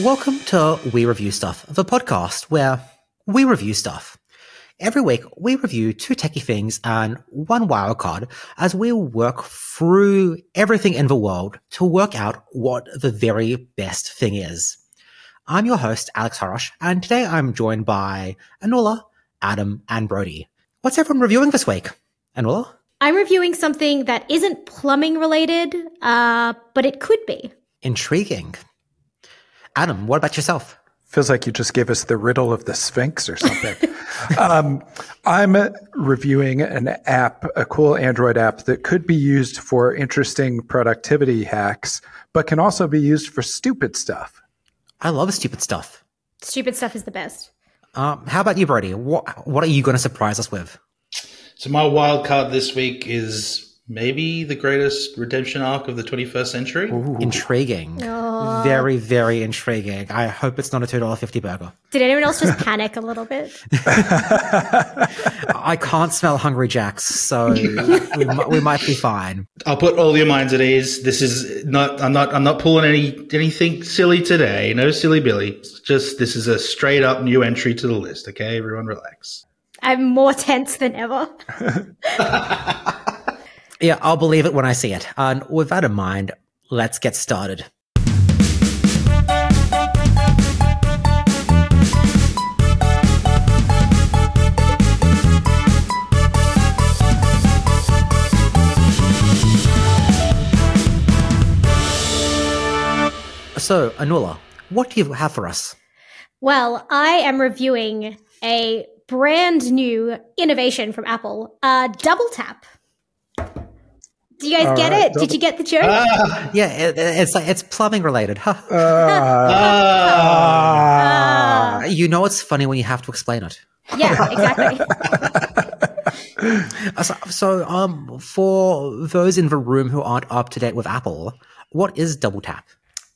Welcome to We Review Stuff, the podcast where we review stuff. Every week, we review two techie things and one wildcard as we work through everything in the world to work out what the very best thing is. I'm your host, Alex Horosh, and today I'm joined by Anula, Adam, and Brodie. What's everyone reviewing this week? Anula? I'm reviewing something that isn't plumbing related, uh, but it could be. Intriguing. Adam, what about yourself? Feels like you just gave us the riddle of the Sphinx or something. um, I'm reviewing an app, a cool Android app that could be used for interesting productivity hacks, but can also be used for stupid stuff. I love stupid stuff. Stupid stuff is the best. Um, how about you, Brodie? What What are you going to surprise us with? So my wild card this week is maybe the greatest redemption arc of the 21st century. Ooh. Intriguing. Aww. Very, very intriguing. I hope it's not a $2.50 burger. Did anyone else just panic a little bit? I can't smell Hungry Jacks, so we, we, might be fine. I'll put all your minds at ease. This is not, I'm not, I'm not pulling any, anything silly today. No silly Billy. It's just, this is a straight up new entry to the list. Okay. Everyone relax. I'm more tense than ever. Yeah, I'll believe it when I see it. And with that in mind, let's get started. So, Anula, what do you have for us? Well, I am reviewing a brand new innovation from Apple, uh, Double Tap. Do you guys All get right, it? Did you get the joke? Uh, yeah, it, it's like it's plumbing related. uh, uh, you know it's funny when you have to explain it. Yeah, exactly. so, so, um, for those in the room who aren't up to date with Apple, what is Double Tap?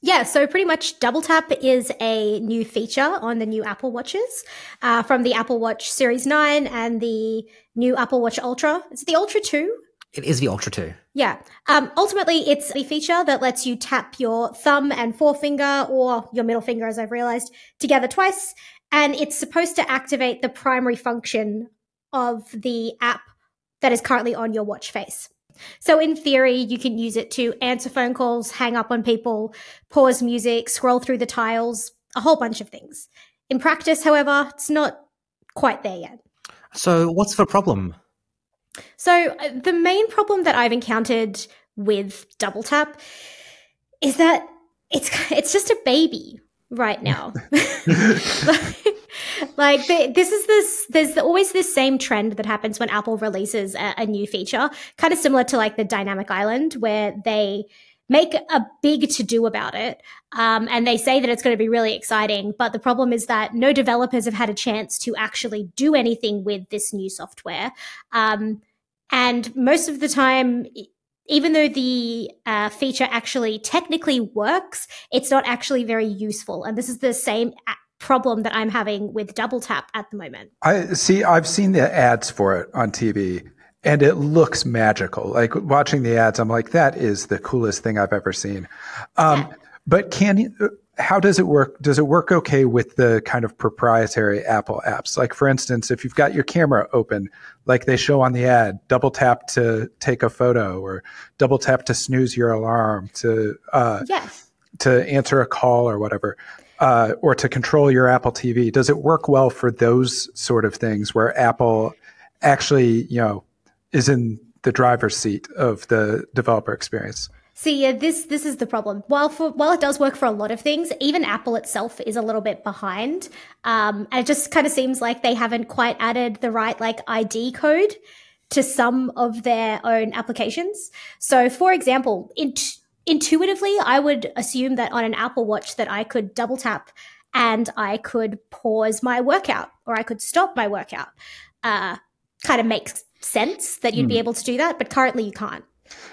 Yeah, so pretty much Double Tap is a new feature on the new Apple Watches uh, from the Apple Watch Series 9 and the new Apple Watch Ultra. It's the Ultra 2. It is the Ultra 2. Yeah. Um, ultimately, it's a feature that lets you tap your thumb and forefinger or your middle finger, as I've realized, together twice. And it's supposed to activate the primary function of the app that is currently on your watch face. So in theory, you can use it to answer phone calls, hang up on people, pause music, scroll through the tiles, a whole bunch of things. In practice, however, it's not quite there yet. So what's the problem? So uh, the main problem that I've encountered with Double Tap is that it's it's just a baby right now. like the, this is this there's always this same trend that happens when Apple releases a, a new feature, kind of similar to like the dynamic island where they make a big to do about it. Um, and they say that it's going to be really exciting. But the problem is that no developers have had a chance to actually do anything with this new software. Um, and most of the time, even though the uh, feature actually technically works, it's not actually very useful. And this is the same problem that I'm having with Double Tap at the moment. I see. I've seen the ads for it on TV, and it looks magical. Like watching the ads, I'm like, that is the coolest thing I've ever seen. Um. But can you? how does it work? Does it work okay with the kind of proprietary Apple apps? Like, for instance, if you've got your camera open, like they show on the ad, double tap to take a photo or double tap to snooze your alarm to, uh, yes. to answer a call or whatever, uh, or to control your Apple TV. Does it work well for those sort of things where Apple actually, you know, is in the driver's seat of the developer experience? See, yeah, this this is the problem. While for while it does work for a lot of things, even Apple itself is a little bit behind. Um, and it just kind of seems like they haven't quite added the right like ID code to some of their own applications. So, for example, int- intuitively, I would assume that on an Apple Watch that I could double tap and I could pause my workout or I could stop my workout. Uh, kind of makes sense that you'd mm. be hmm. able to do that, but currently you can't.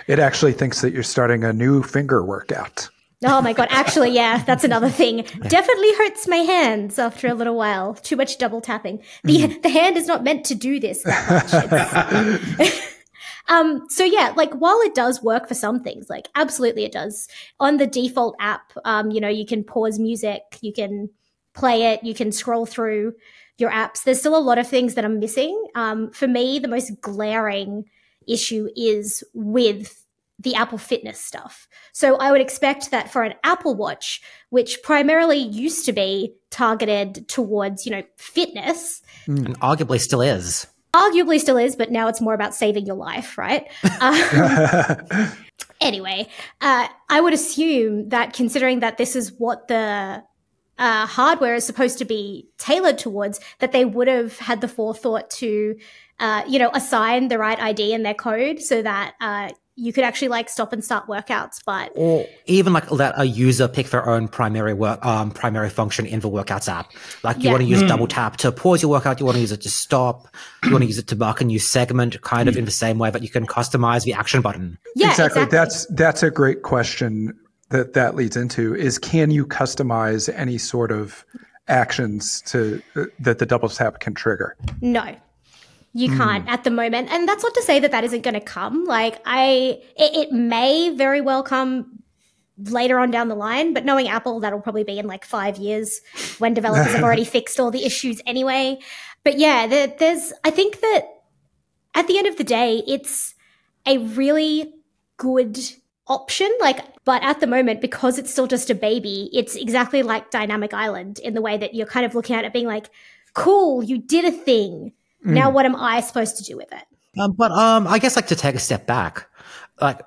It actually thinks that you're starting a new finger workout. Oh my god! Actually, yeah, that's another thing. Definitely hurts my hands after a little while. Too much double tapping. The mm. the hand is not meant to do this. Um, so yeah, like while it does work for some things, like absolutely it does. On the default app, um, you know, you can pause music, you can play it, you can scroll through your apps. There's still a lot of things that are missing. Um, for me, the most glaring issue is with the Apple Fitness stuff. So I would expect that for an Apple Watch, which primarily used to be targeted towards, you know, fitness, and arguably still is. arguably still is, but now it's more about saving your life, right? Um, anyway, uh, I would assume that considering that this is what the uh, hardware is supposed to be tailored towards, that they would have had the forethought to, uh, you know, assign the right ID in their code so that uh, you could actually like stop and start workouts. But Or even like let a user pick their own primary work, um, primary function in the workouts app. Like you Yeah. want to use double tap to pause your workout. You want to use it to stop. You want to use it to mark a new segment, kind of in the same way that you can customize the action button. yeah, exactly. exactly. That's that's a great question that that leads into is can you customize any sort of actions to uh, that the double tap can trigger? No, you hmm. can't at the moment. And that's not to say that that isn't going to come. Like, I, it, it may very well come later on down the line, but knowing Apple, that'll probably be in like five years when developers have already fixed all the issues anyway. But yeah, there, there's, I think that at the end of the day, it's a really good option. Like, but at the moment, because it's still just a baby, it's exactly like Dynamic Island in the way that you're kind of looking at it being like, cool, you did a thing. Now, what am I supposed to do with it? Um, but um, I guess like to take a step back, like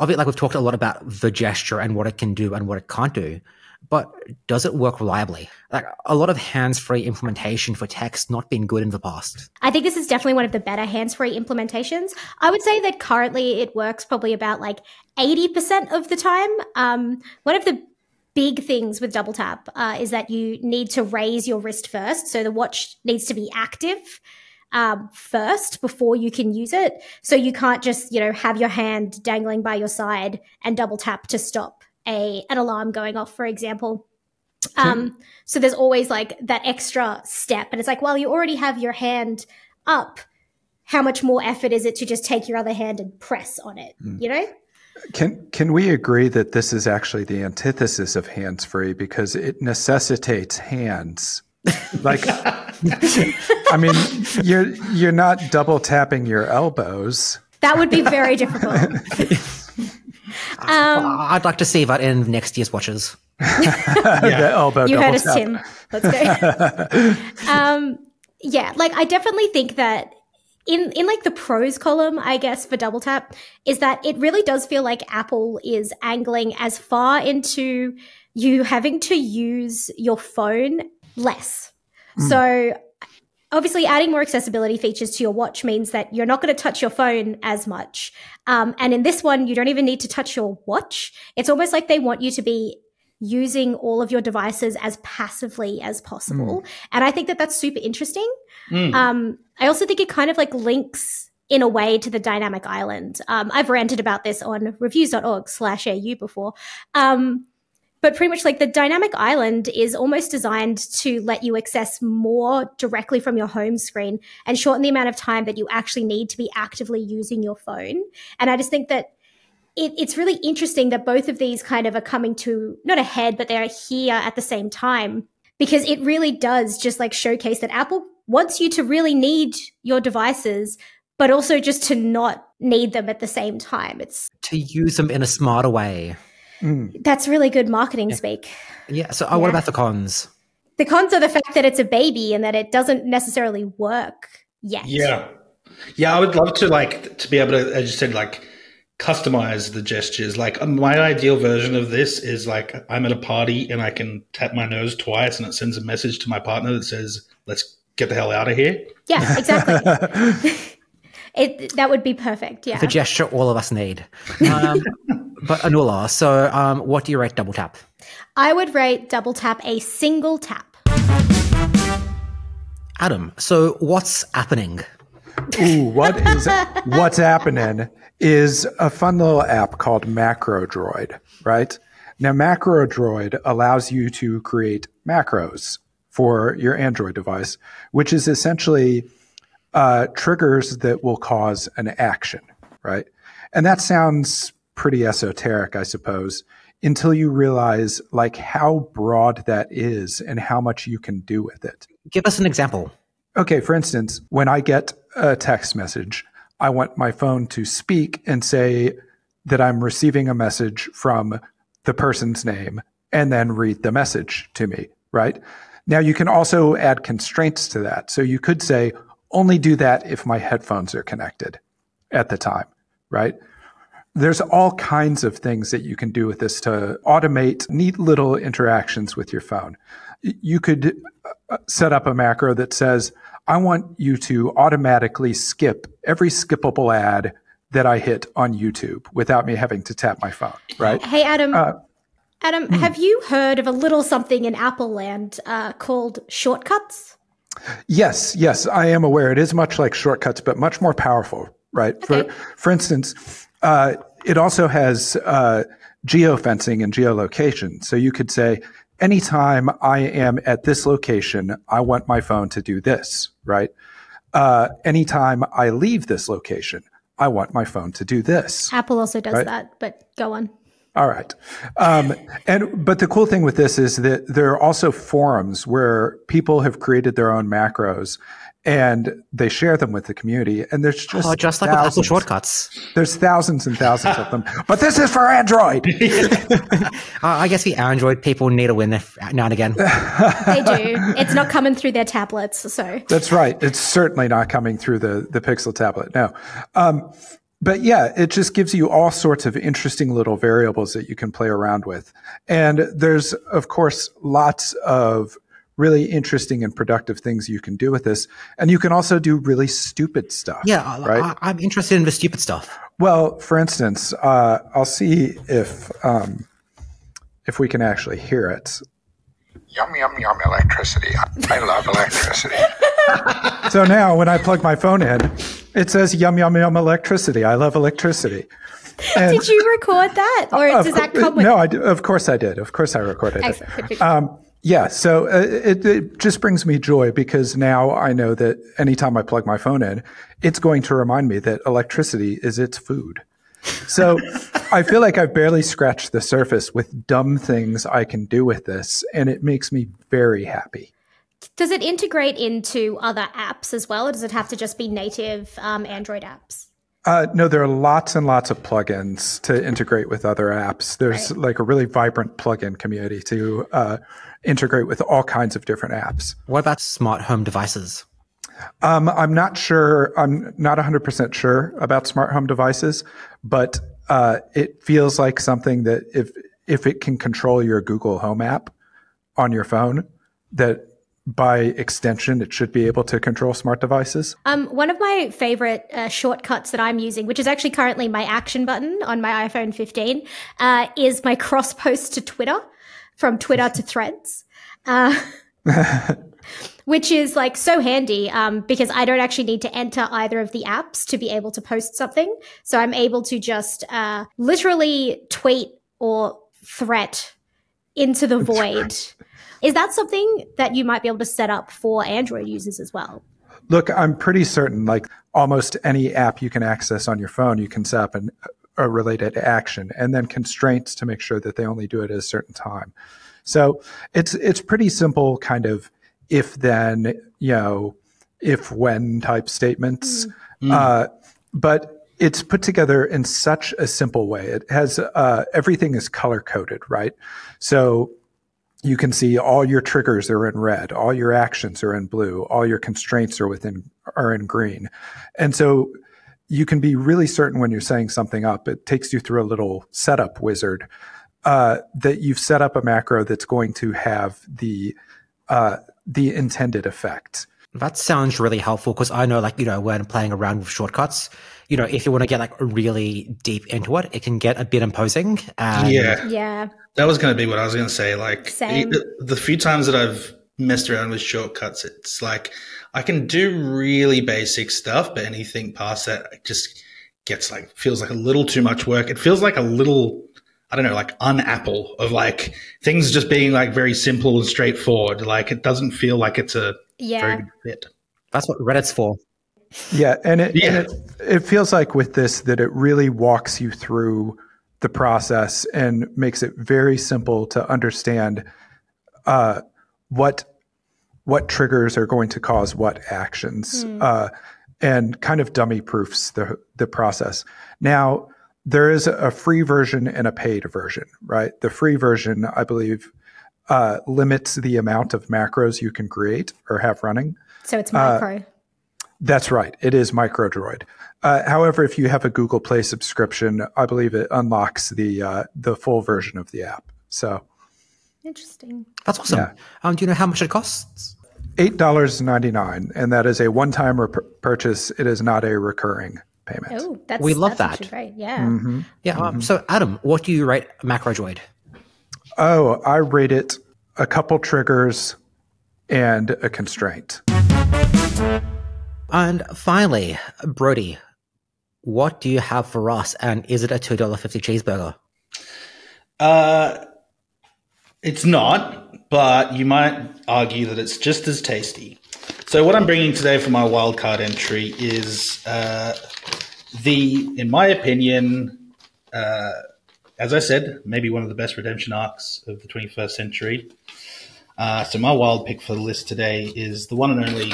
it, like we've talked a lot about the gesture and what it can do and what it can't do. But does it work reliably? Like a lot of hands-free implementation for text not been good in the past. I think this is definitely one of the better hands free implementations. I would say that currently it works probably about like 80% of the time. Um, one of the big things with double tap uh, is that you need to raise your wrist first. So the watch needs to be active um, first before you can use it. So you can't just, you know, have your hand dangling by your side and double tap to stop a an alarm going off, for example. Um, so there's always like that extra step, and it's like, well, you already have your hand up. How much more effort is it to just take your other hand and press on it? You know? Can can we agree that this is actually the antithesis of hands free because it necessitates hands? Like I mean, you're you're not double tapping your elbows. That would be very difficult. um, I'd like to see that in next year's watches. The elbow you heard us, tap. Tim. Let's go. um, yeah, like I definitely think that in in like the pros column, I guess for double tap is that it really does feel like Apple is angling as far into you having to use your phone less. So obviously adding more accessibility features to your watch means that you're not going to touch your phone as much. Um, and in this one you don't even need to touch your watch. It's almost like they want you to be using all of your devices as passively as possible. And i think that that's super interesting. Um, i also think it kind of like links in a way to the dynamic island. Um, i've ranted about this on reviews.org slash au before. Um, but pretty much like the dynamic island is almost designed to let you access more directly from your home screen and shorten the amount of time that you actually need to be actively using your phone. And I just think that it, it's really interesting that both of these kind of are coming to not ahead, but they're here at the same time because it really does just like showcase that Apple wants you to really need your devices, but also just to not need them at the same time. It's To use them in a smarter way. That's really good marketing speak. Yeah. So uh, what about the cons? the cons are the fact that it's a baby and that it doesn't necessarily work yet. Yeah. Yeah, I would love to like to be able to, as you said, like customize the gestures. Like um, my ideal version of this is like I'm at a party and I can tap my nose twice and it sends a message to my partner that says, "Let's get the hell out of here." Yeah, exactly. it that would be perfect. Yeah. The gesture all of us need. Um, but Anula, so um, what do you rate double tap? I would rate double tap a single tap. Adam, so what's happening? Ooh, what is what's happening is a fun little app called MacroDroid, right? Now MacroDroid allows you to create macros for your Android device, which is essentially uh, triggers that will cause an action, right? And that sounds pretty esoteric, I suppose, until you realize like how broad that is and how much you can do with it. Give us an example. Okay, for instance, when I get a text message, I want my phone to speak and say that I'm receiving a message from the person's name and then read the message to me, right? Now you can also add constraints to that. So you could say, only do that if my headphones are connected at the time, right? There's all kinds of things that you can do with this to automate neat little interactions with your phone. You could uh, set up a macro that says, I want you to automatically skip every skippable ad that I hit on YouTube without me having to tap my phone, right? Hey, Adam. Uh, Adam, hmm. have you heard of a little something in Apple land uh, called shortcuts? Yes, yes, I am aware. It is much like shortcuts, but much more powerful, right? Okay. For, for instance, uh, it also has uh, geofencing and geolocation. So you could say, anytime I am at this location, I want my phone to do this, right? Uh, anytime I leave this location, I want my phone to do this. Apple also does right? that, but go on. All right. Um, and, but the cool thing with this is that there are also forums where people have created their own macros and they share them with the community. And there's just oh, just like with Apple shortcuts. There's thousands and thousands of them. But this is for Android. uh, I guess the Android people need a win now and again. they do. It's not coming through their tablets, so that's right. It's certainly not coming through the the Pixel tablet. No. Um, but yeah, it just gives you all sorts of interesting little variables that you can play around with. And there's, of course, lots of really interesting and productive things you can do with this. And you can also do really stupid stuff. Yeah, right? I, am interested in the stupid stuff. Well, for instance, uh, I'll see if um, if we can actually hear it. Yum yum yum electricity. I love electricity. so now, when I plug my phone in, it says yum yum yum electricity. I love electricity. And did you record that, or does that come with? No, I, of course I did. Of course I recorded it. Um, yeah, so uh, it, it, just brings me joy because now I know that anytime I plug my phone in, it's going to remind me that electricity is its food. So I feel like I've barely scratched the surface with dumb things I can do with this, and it makes me very happy. Does it integrate into other apps as well, or does it have to just be native um, Android apps? Uh, no, there are lots and lots of plugins to integrate with other apps. There's right. like a really vibrant plugin community to uh, integrate with all kinds of different apps. What about smart home devices? Um, I'm not sure. I'm not 100% sure about smart home devices, but uh, it feels like something that if if it can control your Google Home app on your phone, that by extension, it should be able to control smart devices. Um, one of my favorite uh, shortcuts that I'm using, which is actually currently my action button on my iPhone 15, uh, is my cross post to Twitter from Twitter to Threads. Uh, which is like so handy um, because I don't actually need to enter either of the apps to be able to post something. So I'm able to just uh, literally tweet or threat into the void is that something that you might be able to set up for Android users as well? Look, I'm pretty certain like almost any app you can access on your phone, you can set up an, a related action and then constraints to make sure that they only do it at a certain time. So it's it's pretty simple kind of if then, you know, if when type statements. Mm. Uh, but it's put together in such a simple way. It has uh, everything is color coded, right? So you can see all your triggers are in red, all your actions are in blue, all your constraints are within are in green. And so you can be really certain when you're setting something up. It takes you through a little setup wizard uh, that you've set up a macro that's going to have the uh, the intended effect. That sounds really helpful because I know, like, you know, when playing around with shortcuts, you know, if you want to get like really deep into it, it can get a bit imposing. And yeah. Yeah. That was going to be what I was going to say. Like, Same. the few times that I've messed around with shortcuts, it's like I can do really basic stuff, but anything past that just gets like, feels like a little too much work. It feels like a little, I don't know, like un-Apple of like things just being like very simple and straightforward. Like, it doesn't feel like it's a yeah. very good fit. That's what Reddit's for. Yeah, and it, Yeah. And it it feels like with this that it really walks you through the process and makes it very simple to understand uh, what what triggers are going to cause what actions, uh, and kind of dummy proofs the the process. Now there is a free version and a paid version, right? The free version, I believe, uh, limits the amount of macros you can create or have running. So it's micro. That's right. It is MicroDroid. Uh, however, if you have a Google Play subscription, I believe it unlocks the uh, the full version of the app. So Interesting. That's awesome. Yeah. Um, do you know how much it costs? eight dollars ninety nine, and that is a one time rep- purchase. It is not a recurring payment. Oh, that's We love that's actually that. Great. Yeah. Yeah. Um, so, Adam, what do you rate Macrodroid? Oh, I rate it a couple triggers and a constraint. And finally, Brodie, what do you have for us? And is it a two dollar fifty cheeseburger? Uh, it's not, but you might argue that it's just as tasty. So, what I'm bringing today for my wildcard entry is uh, the, in my opinion, uh, as I said, maybe one of the best redemption arcs of the 21st century. Uh, so, my wild pick for the list today is the one and only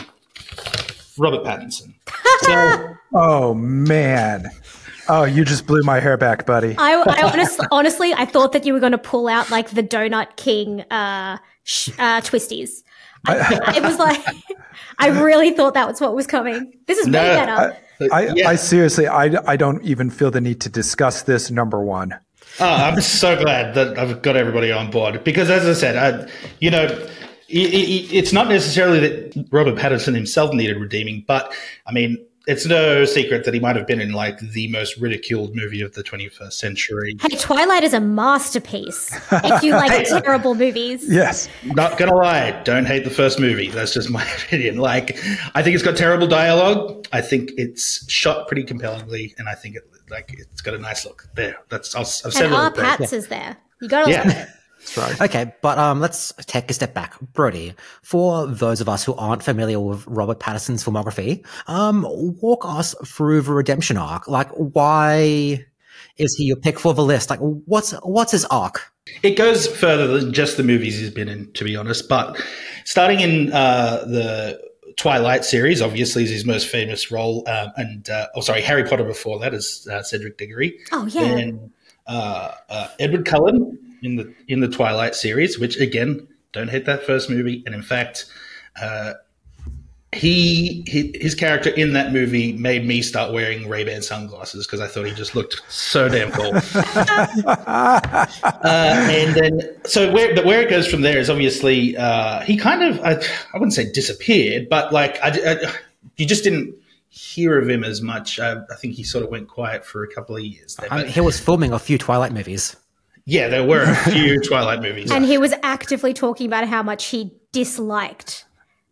Robert Pattinson. So, Oh man! Oh, you just blew my hair back, buddy. I, I honest, honestly, I thought that you were going to pull out like the Donut King uh, sh- uh, twisties. I, it was like, I really thought that was what was coming. This is way No, better. I, yeah. I seriously, I, I don't even feel the need to discuss this. Number one. Oh, I'm so glad that I've got everybody on board because, as I said, I, you know, i i it's not necessarily that Robert Pattinson himself needed redeeming, but I mean, it's no secret that he might have been in like the most ridiculed movie of the 21st century. hey, Twilight is a masterpiece. If you like terrible movies, Yes. Not gonna lie, don't hate the first movie. That's just my opinion. Like, I think it's got terrible dialogue. I think it's shot pretty compellingly, and I think it like it's got a nice look. There, that's I'll, I've said and it. R. all day. Pats is there. You got to love Yeah. It. Right. Okay, but um, let's take a step back, Brodie. For those of us who aren't familiar with Robert Pattinson's filmography, um, walk us through the redemption arc. Like, why is he your pick for the list? Like, what's what's his arc? It goes further than just the movies he's been in, to be honest. But starting in uh, the Twilight series, obviously is his most famous role, um, and uh, oh, sorry, Harry Potter before that is uh, Cedric Diggory. Oh, yeah. Then uh, uh, Edward Cullen in the in the Twilight series, which again, don't hate that first movie, and in fact. Uh, he, he his character in that movie made me start wearing Ray Ban sunglasses because I thought he just looked so damn cool. Uh, and then, so where, but where it goes from there is obviously uh, he kind of, I, I wouldn't say disappeared, but like I, I- you just didn't hear of him as much. I, I think he sort of went quiet for a couple of years. There. I mean, he was filming a few Twilight movies. Yeah, there were a few Twilight movies. And he was actively talking about how much he disliked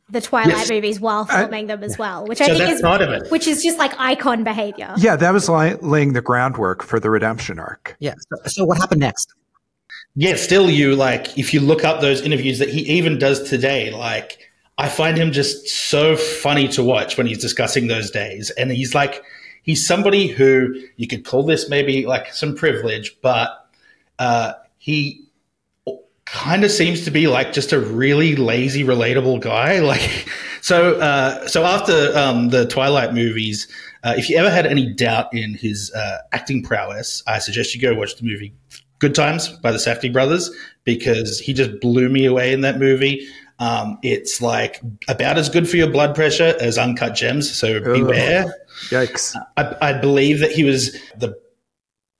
the Twilight Yes. movies while filming them as well, which I think that's is part of it. which is just like icon behavior. Yeah, that was li- laying the groundwork for the redemption arc. Yeah. So, so what happened next? yeah, still you like if you look up those interviews that he even does today, like I find him just so funny to watch when he's discussing those days. And he's like he's somebody who you could call this maybe like some privilege, but uh, he kind of seems to be like just a really lazy, relatable guy. Like, so, uh, so after um, the Twilight movies, uh, if you ever had any doubt in his uh, acting prowess, I suggest you go watch the movie Good Times by the Safdie brothers because he just blew me away in that movie. Um, it's like about as good for your blood pressure as Uncut Gems, so beware. Yikes. I, I believe that he was the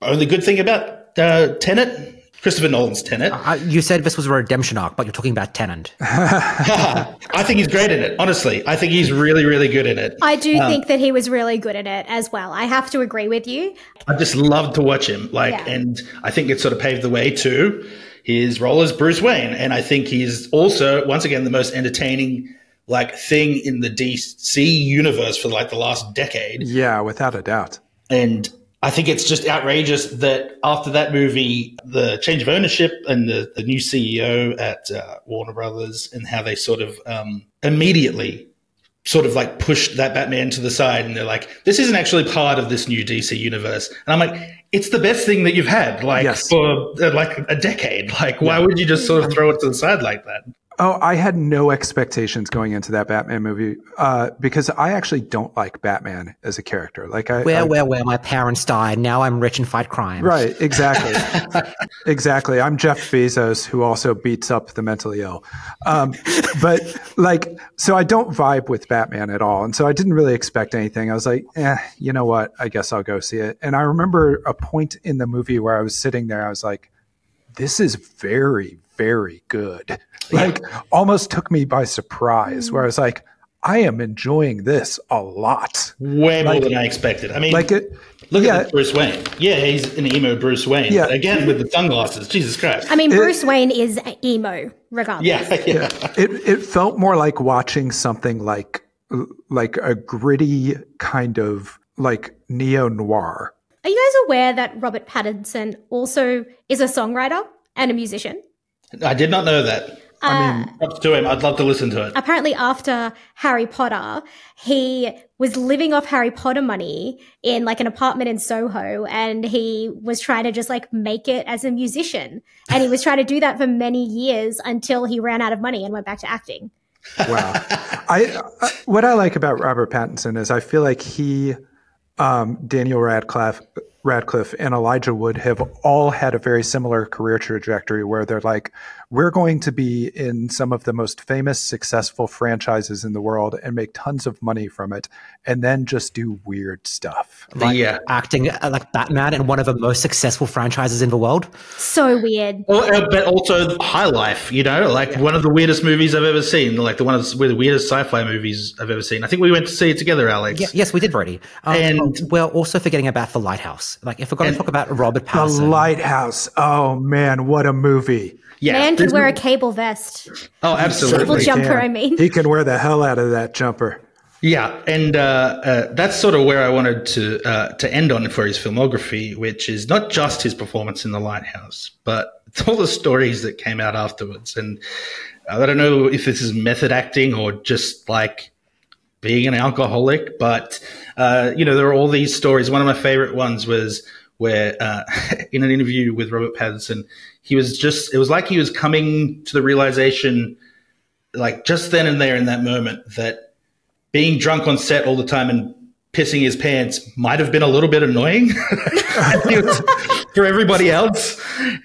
only good thing about uh, Tenet, Christopher Nolan's Tenet. Uh, you said this was a redemption arc, but you're talking about Tenet. I think he's great in it. Honestly, I think he's really, really good in it. I do think that he was really good at it as well. I have to agree with you. I just love to watch him. Like, Yeah. and I think it sort of paved the way to his role as Bruce Wayne. And I think he's also, once again, the most entertaining like thing in the DC universe for like the last decade. Yeah, without a doubt. And I think it's just outrageous that after that movie, the change of ownership and the, the new CEO at uh, Warner Brothers and how they sort of um, immediately sort of like pushed that Batman to the side and they're like, this isn't actually part of this new DC universe. And I'm like, it's the best thing that you've had like Yes. for uh, like a decade. Like, why would you just sort of throw it to the side like that? Oh, I had no expectations going into that Batman movie uh, because I actually don't like Batman as a character. Like I, Where, I- where, where my parents died. Now I'm rich and fight crime. Right, exactly. exactly. I'm Jeff Bezos, who also beats up the mentally ill. Um, but like, so I don't vibe with Batman at all. And so I didn't really expect anything. I was like, eh, you know what? I guess I'll go see it. And I remember a point in the movie where I was sitting there, I was like, this is very, very good. Like, almost took me by surprise, where I was like, I am enjoying this a lot. Way more Like- than I expected. I mean, Like it, look yeah. at Bruce Wayne. Yeah, he's an emo Bruce Wayne. Yeah. Again, with the sunglasses. Jesus Christ. I mean, Bruce Wayne is emo, regardless. yeah, yeah. it it felt more like watching something like like a gritty kind of like neo noir. Are you guys aware that Robert Pattinson also is a songwriter and a musician? I did not know that. I mean, Props to him. I'd love to listen to it. apparently after Harry Potter, he was living off Harry Potter money in like an apartment in Soho and he was trying to just like make it as a musician. And he was trying to do that for many years until he ran out of money and went back to acting. wow. I uh, what I like about Robert Pattinson is I feel like he, um, Daniel Radcliffe, Radcliffe, and Elijah Wood have all had a very similar career trajectory where they're like, we're going to be in some of the most famous, successful franchises in the world and make tons of money from it, and then just do weird stuff. Like Yeah. acting uh, like Batman in one of the most successful franchises in the world. So weird. Well, uh, but also High Life, you know, like one of the weirdest movies I've ever seen, like the one of the weirdest sci-fi movies I've ever seen. I think we went to see it together, Alex. Yeah, yes, we did, Brady. Um, And- we're also forgetting about The Lighthouse. Like, if we're going to talk about Robert The Pattinson, Lighthouse. Oh man, what a movie! Yeah, Man could this- wear a cable vest. Oh, absolutely. Cable jumper, Yeah. I mean. He can wear the hell out of that jumper. Yeah, and uh, uh, that's sort of where I wanted to uh, to end on for his filmography, which is not just his performance in The Lighthouse, but it's all the stories that came out afterwards. And I don't know if this is method acting or just like being an alcoholic, but uh, you know there are all these stories. One of my favorite ones was where uh, in an interview with Robert Pattinson, he was just it was like he was coming to the realization, like just then and there in that moment, that being drunk on set all the time and pissing his pants might have been a little bit annoying for everybody else.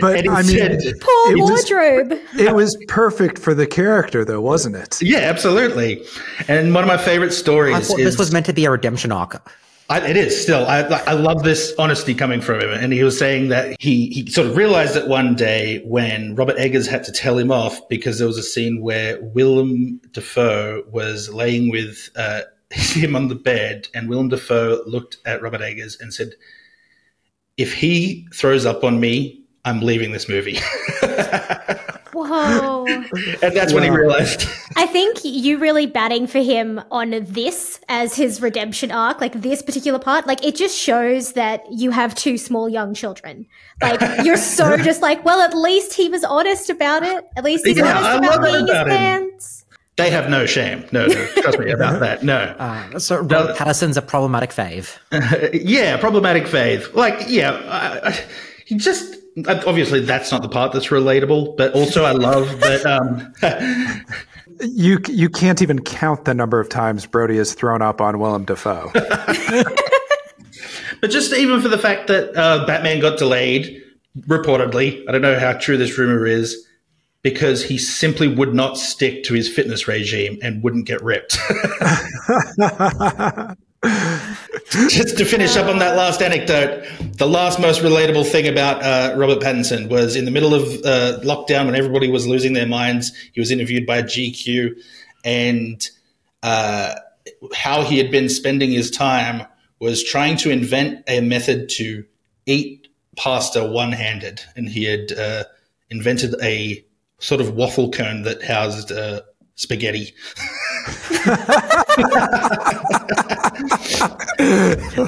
But And he I mean, Poor it was- wardrobe. it was perfect for the character, though, wasn't it? Yeah, absolutely. And one of my favorite stories I thought is this was meant to be a redemption arc. I, it is still. I, I love this honesty coming from him. And he was saying that he, he sort of realized it one day when Robert Eggers had to tell him off because there was a scene where Willem Dafoe was laying with uh, him on the bed, and Willem Dafoe looked at Robert Eggers and said, "If he throws up on me, I'm leaving this movie." Whoa. and that's when he realized. I think you really batting for him on this as his redemption arc, like this particular part, like it just shows that you have two small young children. Like you're so just like, well, at least he was honest about it. At least he's Yeah, honest I about love that being his about him. pants. They have no shame. No, no trust me about that. No. Uh, so Robert Pattinson's a problematic fave. yeah, problematic fave. Like, yeah, I, I, he just obviously that's not the part that's relatable, but also I love that. Um, You you can't even count the number of times Brodie has thrown up on Willem Dafoe. but just even for the fact that uh, Batman got delayed, reportedly, I don't know how true this rumor is, because he simply would not stick to his fitness regime and wouldn't get ripped. Just to finish up on that last anecdote, the last most relatable thing about uh, Robert Pattinson was in the middle of uh, lockdown when everybody was losing their minds. He was interviewed by GQ, and uh, how he had been spending his time was trying to invent a method to eat pasta one handed. And he had uh, invented a sort of waffle cone that housed uh, spaghetti.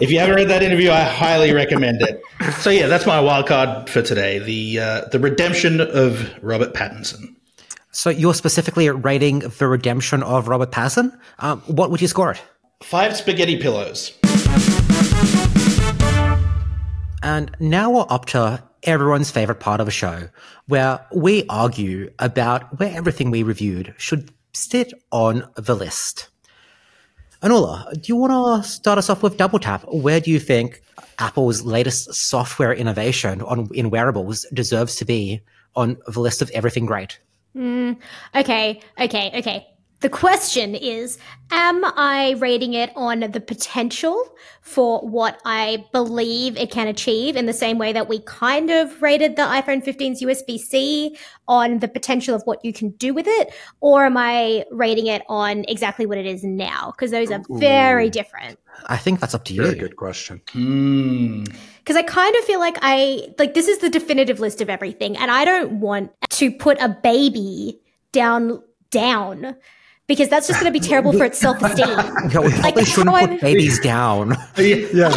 if you haven't read that interview, I highly recommend it. So yeah, that's my wild card for today: the uh, the redemption of Robert Pattinson. So you're specifically rating the redemption of Robert Pattinson. Um, what would you score it? Five spaghetti pillows. And now we're up to everyone's favorite part of a show, where we argue about where everything we reviewed should sit on the list. Anula, do you want to start us off with Double Tap? Where do you think Apple's latest software innovation on in wearables deserves to be on the list of everything great? Mm, okay, okay, okay. The question is Am I rating it on the potential for what I believe it can achieve in the same way that we kind of rated the iPhone 15's USB C on the potential of what you can do with it? Or am I rating it on exactly what it is now? Because those are very different. I think that's up to you. Very you. good question. Hmm. because I kind of feel like I like this is the definitive list of everything, and I don't want to put a baby down down because that's just going to be terrible for its self esteem. Yeah, we probably that's shouldn't put I'm- babies down. Yeah,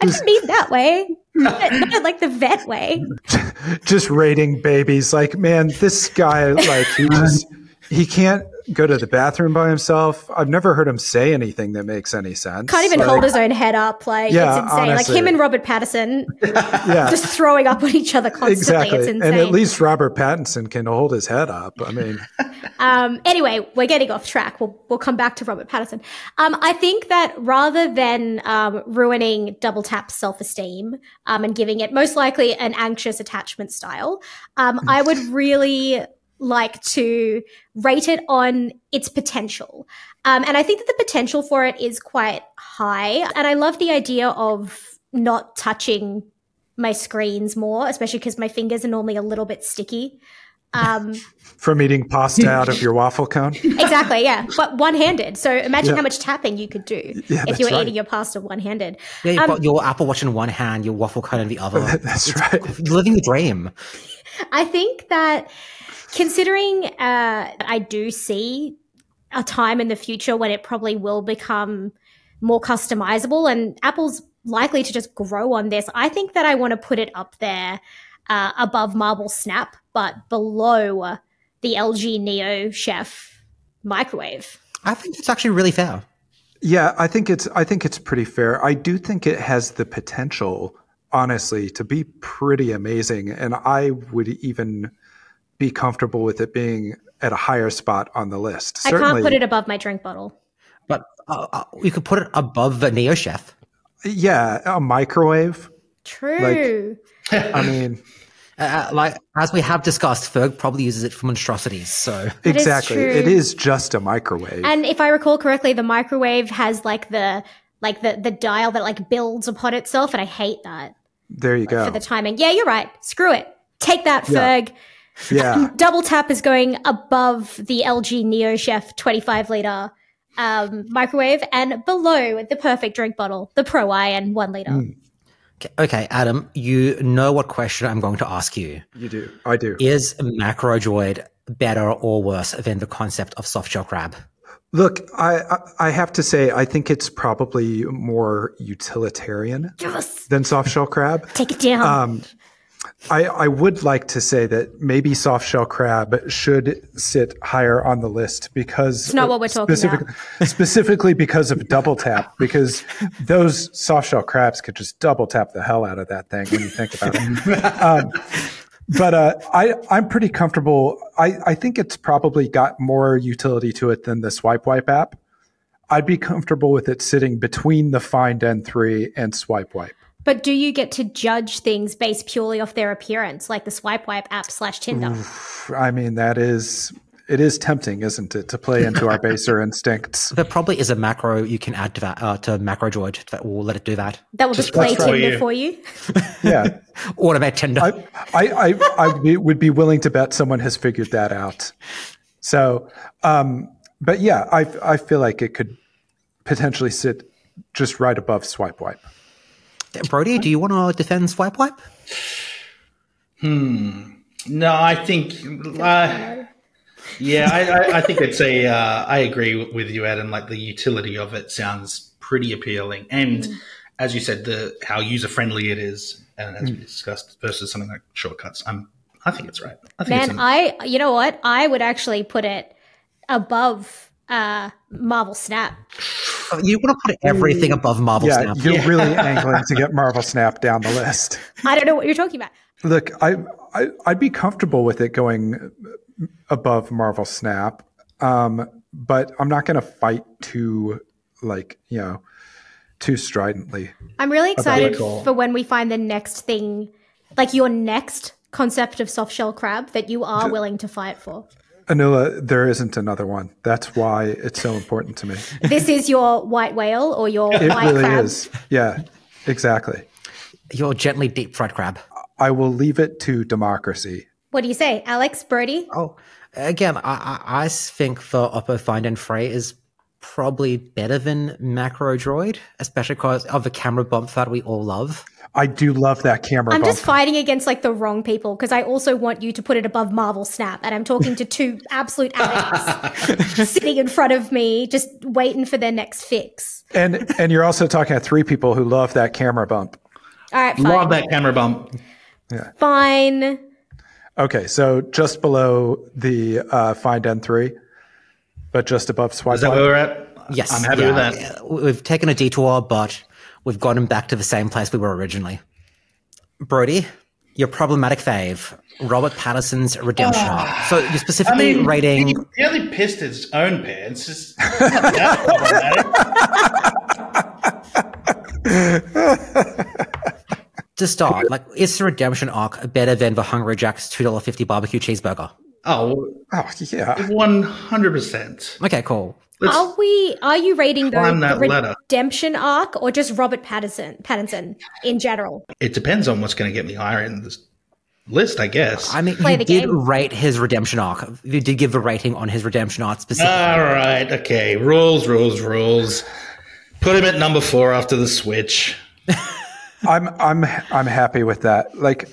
I didn't mean that way, not, not like the vet way. just rating babies. Like, man, this guy, like, he just he can't go to the bathroom by himself. I've never heard him say anything that makes any sense. Can't even Like, hold his own head up. Like Yeah, it's insane. honestly. Like him and Robert Pattinson, Yeah, just throwing up on each other constantly. exactly. And at least Robert Pattinson can hold his head up. I mean, Um, anyway, we're getting off track. We'll we'll come back to Robert Pattinson. Um, I think that rather than um, ruining Double Tap's self esteem um, and giving it most likely an anxious attachment style, um, I would really like to rate it on its potential. Um, and I think that the potential for it is quite high. And I love the idea of not touching my screens more, especially because my fingers are normally a little bit sticky. Um, from eating pasta out of your waffle cone. exactly, yeah. But one handed. So imagine Yeah. how much tapping you could do Yeah, if you were right. eating your pasta one handed. Yeah, you've Um, got your Apple Watch in one hand, your waffle cone in the other. That's right. You're living the dream. I think that considering uh, I do see a time in the future when it probably will become more customizable and Apple's likely to just grow on this, I think that I want to put it up there uh, above Marvel Snap, but below the LG Neo Chef microwave. I think that's actually really fair. Yeah, I think it's I think it's pretty fair. I do think it has the potential, honestly, to be pretty amazing, and I would even be comfortable with it being at a higher spot on the list. I can't put it above my drink bottle. But uh, uh, you could put it above the Neo Chef. Yeah, a microwave. True. I mean, Uh, like as we have discussed, Ferg probably uses it for monstrosities. So That is exactly. true. It is just a microwave. And if I recall correctly, the microwave has like the like the the dial that like builds upon itself, and I hate that there you go. for the timing. Yeah, you're right. Screw it. Take that, Ferg. yeah. Double tap is going above the LG Neo Chef 25 liter um, microwave and below the perfect drink bottle, the Pro Iron one liter. Mm. okay, okay, Adam, you know what question I'm going to ask you. You do. I do. Is Macrodroid better or worse than the concept of soft shell crab? Look, I, I I have to say I think it's probably more utilitarian Yes. than softshell crab. Take it down. Um, I, I would like to say that maybe soft shell crab should sit higher on the list because It's not what we're talking specific- specifically because of double tap because those soft shell crabs could just double tap the hell out of that thing when you think about it. um, but uh, I I'm pretty comfortable. I, I think it's probably got more utility to it than the Swipe Wipe app. I'd be comfortable with it sitting between the Find N3 and Swipe Wipe. But do you get to judge things based purely off their appearance, like the Swipe Wipe app slash Tinder? I mean, that is it is tempting, isn't it, to play into our baser instincts? There probably is a macro you can add to that uh, to Macrodroid that will let it do that. That will just play that's right. Tinder For for you. Yeah, Automate Tinder. I I I, I would be- would be willing to bet someone has figured that out. So, um, but yeah, I I feel like it could potentially sit just right above Swipe Wipe. Brodie, do you want to defend Swipe Wipe? Hmm. No, I think. Uh, yeah, I, I, I think it's a. Uh, I agree with you, Adam. Like the utility of it sounds pretty appealing, and as you said, the how user friendly it is, and as we discussed, versus something like shortcuts. I'm I think it's right. I think it's Man, an- I you know what? I would actually put it above uh Marvel Snap. You want to put everything above Marvel yeah, Snap. you're Yeah. really angling to get Marvel Snap down the list. I don't know what you're talking about. Look, I, I I'd be comfortable with it going above Marvel Snap, um, but I'm not going to fight too like you know too stridently. I'm really excited for when we find the next thing, like your next concept of soft shell crab that you are willing to fight for. Anula, there isn't another one. That's why it's so important to me. This is your white whale or your It white really crab. is. Yeah, exactly. Your gently deep fried crab. I will leave it to democracy. What do you say, Alex Brodie? Oh, again, I, I, I think the Oppo Find N3 is probably better than MacroDroid, especially because of the camera bump that we all love. I do love that camera I'm bump. just fighting against like the wrong people because I also want you to put it above Marvel Snap, and I'm talking to two absolute addicts sitting in front of me, just waiting for their next fix. and and you're also talking to three people who love that camera bump. All right, fine. love that camera bump. Yeah. Fine. Okay, so just below the uh, Find N3, but just above Swipe Is that where we're at? Yes, I'm happy yeah, with that. We've taken a detour, but we've gotten back to the same place we were originally. Brodie, your problematic fave, Robert Pattinson's Redemption arc. So you're I specifically mean, rating. he nearly pissed his own pants. It's to start, like, is the redemption arc better than the Hungry Jack's two dollar fifty barbecue cheeseburger? Oh, Oh yeah, one hundred percent. Okay, cool. Are we? Are you rating the, the ladder. redemption arc or just Robert Pattinson? Pattinson in general. It depends on what's going to get me higher in this list, I guess. I mean, Play you did game. rate his redemption arc. You did give a rating on his redemption arc specifically. All right, okay. Rules, rules, rules. Put him at number four after the switch. I'm I'm I'm happy with that. Like,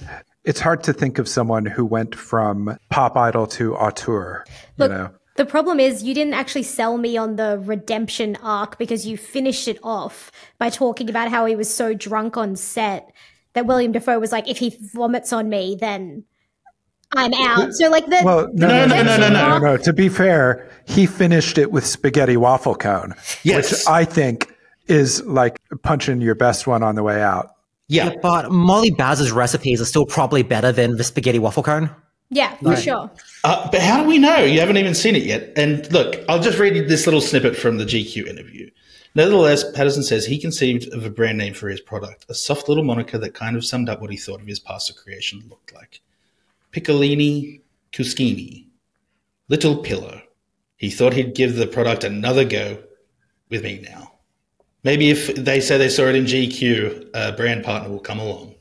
it's hard to think of someone who went from pop idol to auteur. Look, you know, the problem is you didn't actually sell me on the redemption arc because you finished it off by talking about how he was so drunk on set that Willem Dafoe was like, if he vomits on me, then I'm out. So like the well, no, No, no, no, no, no. no. To be fair, he finished it with spaghetti waffle cone, Yes. which I think is like punching your best one on the way out. Yeah. But Molly Baz's recipes are still probably better than the spaghetti waffle cone. yeah, for sure. Uh, but how do we know? You haven't even seen it yet. And look, I'll just read you this little snippet from the GQ interview. Nevertheless, Pattinson says he conceived of a brand name for his product, a soft little moniker that kind of summed up what he thought of his pasta creation looked like. Piccolini Cuschini, Little Pillow. He thought he'd give the product another go with me now. Maybe if they say they saw it in GQ, a brand partner will come along.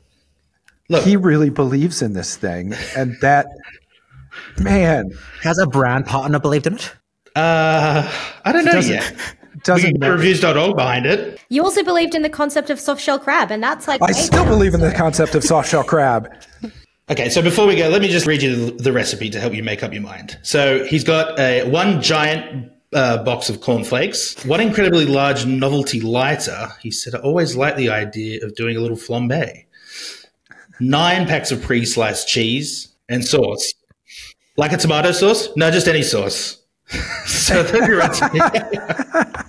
Look, He really believes in this thing, and that man Has a brand partner believed in it? uh, I don't know doesn't yet. doesn't. We reviews.org behind it. You also believed in the concept of soft shell crab, and that's like I still believe in the concept of soft shell crab. Okay, so before we go, let me just read you the, the recipe to help you make up your mind. So he's got a one giant uh, box of cornflakes, one incredibly large novelty lighter. He said, I always like the idea of doing a little flambe. Nine packs of pre-sliced cheese and sauce. Like a tomato sauce? No, just any sauce. so that'd be right.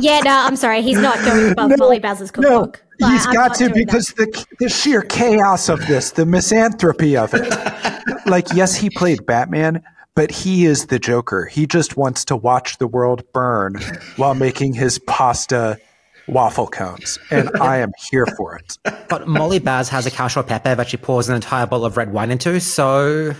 Yeah, no, I'm sorry. He's not going above Molly Baz's No, cookbook. Like, he's I'm got to doing that. because the the sheer chaos of this, the misanthropy of it. like, yes, he played Batman, but he is the Joker. He just wants to watch the world burn while making his pasta waffle cones, and I am here for it. But Molly Baz has a cashew pepper that she pours an entire bottle of red wine into, so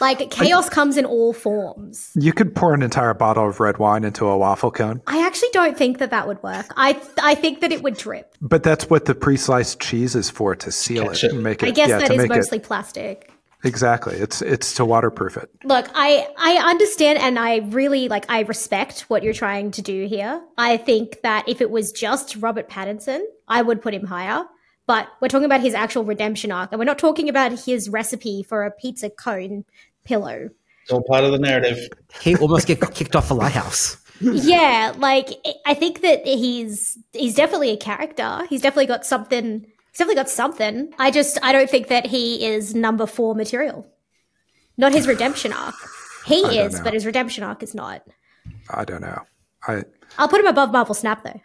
Like chaos comes in all forms. You could pour an entire bottle of red wine into a waffle cone, I actually don't think that that would work. I I think that it would drip. but that's what the pre-sliced cheese is for to seal Catch it it. and make it. I guess yeah, that to is make mostly it plastic. Exactly. It's it's to waterproof it. Look, I I understand and I really like I respect what you're trying to do here. I think that if it was just Robert Pattinson, I would put him higher. But we're talking about his actual redemption arc, and we're not talking about his recipe for a pizza cone pillow. It's all part of the narrative. he almost get kicked off the lighthouse. yeah, like I think that he's he's definitely a character. He's definitely got something. He's definitely got something. I just I don't think that he is number four material. Not his redemption arc. He is, know. but his redemption arc is not. I don't know. I I'll put him above Marvel Snap though.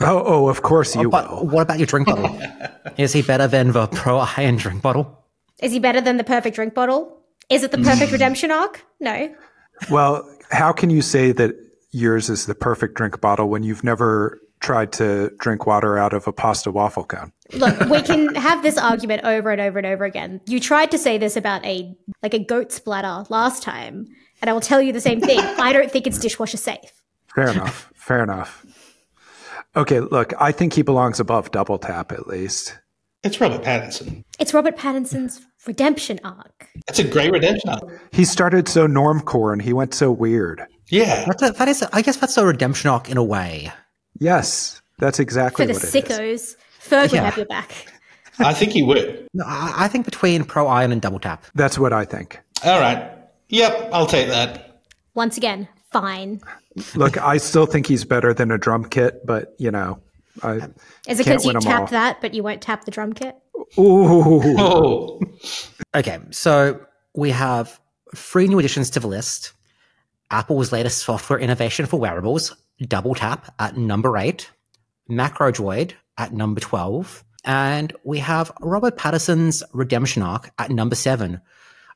oh oh of course you But will. what about your drink bottle? Is he better than the pro iron drink bottle? Is he better than the perfect drink bottle? Is it the perfect mm. redemption arc? No. Well, how can you say that yours is the perfect drink bottle when you've never tried to drink water out of a pasta waffle cone? Look, we can have this argument over and over and over again. You tried to say this about a like a goat splatter last time, and I will tell you the same thing. I don't think it's dishwasher safe. Fair enough. Fair enough. Okay, look, I think he belongs above double tap at least. It's Robert Pattinson. It's Robert Pattinson's redemption arc. That's a great redemption arc. He started so normcore and he went so weird. Yeah. That's a, that is, a, I guess that's a redemption arc in a way. Yes, that's exactly For the what it is. sickos, Ferg would have your back. I think he would. No, I, I think between pro iron and double tap. That's what I think. All right. Yep, I'll take that. Once again, fine. Look, I still think he's better than a drum kit, but you know, I Is it because you tap all. that, but you won't tap the drum kit? ooh, Oh, Okay, so we have three new additions to the list. Apple's latest software innovation for wearables, Double Tap at number eight, MacroDroid at number 12, and we have Robert Pattinson's redemption arc at number seven,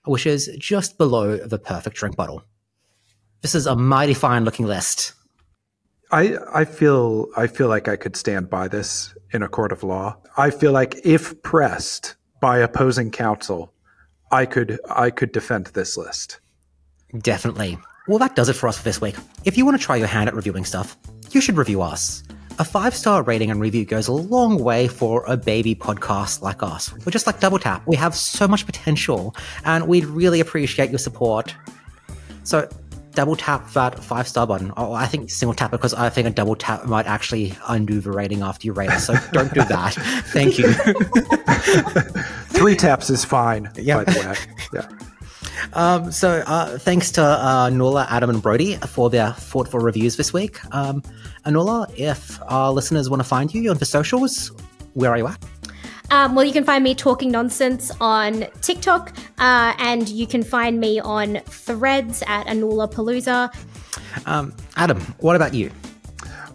which is just below the perfect drink bottle. This is a mighty fine looking list. I I feel I feel like I could stand by this in a court of law. I feel like if pressed by opposing counsel, I could I could defend this list. Definitely. Well, that does it for us for this week. If you want to try your hand at reviewing stuff, you should review us. A five star rating and review goes a long way for a baby podcast like us. We're just like Double Tap. We have so much potential, and we'd really appreciate your support. So, double tap that five star button. Oh, I think single tap because I think a double tap might actually undo the rating after you rate it. So, don't do that. Thank you. Three taps is fine, Yeah. by the way. Yeah. Um, so uh, thanks to uh, Nula, Adam, and Brodie for their thoughtful reviews this week. Um, Anula, if our listeners want to find you on the socials, where are you at? Um, well, you can find me talking nonsense on TikTok, uh, and you can find me on Threads at Anula Palooza. Um, Adam, what about you?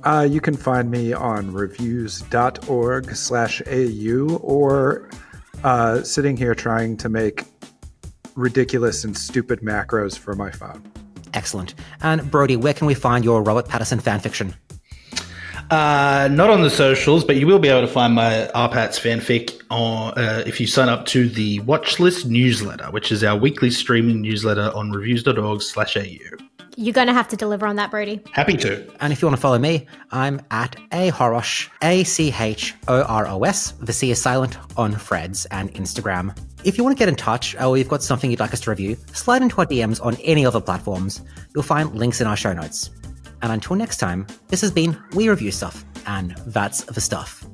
Uh, you can find me on reviews.org slash AU or uh, sitting here trying to make ridiculous and stupid macros for my phone. Excellent. And Brodie, where can we find your Robert Pattinson fanfiction? Uh, not on the socials, but you will be able to find my RPATS fanfic on, uh, if you sign up to the Watchlist newsletter, which is our weekly streaming newsletter on reviews.org slash au. You're going to have to deliver on that, Brodie. Happy to. And if you want to follow me, I'm at a Horosh, A C H O R O S. The C is silent on Threads and Instagram. If you want to get in touch oh, or you've got something you'd like us to review, slide into our DMs on any other platforms. You'll find links in our show notes. And until next time, this has been We Review Stuff, and that's the stuff.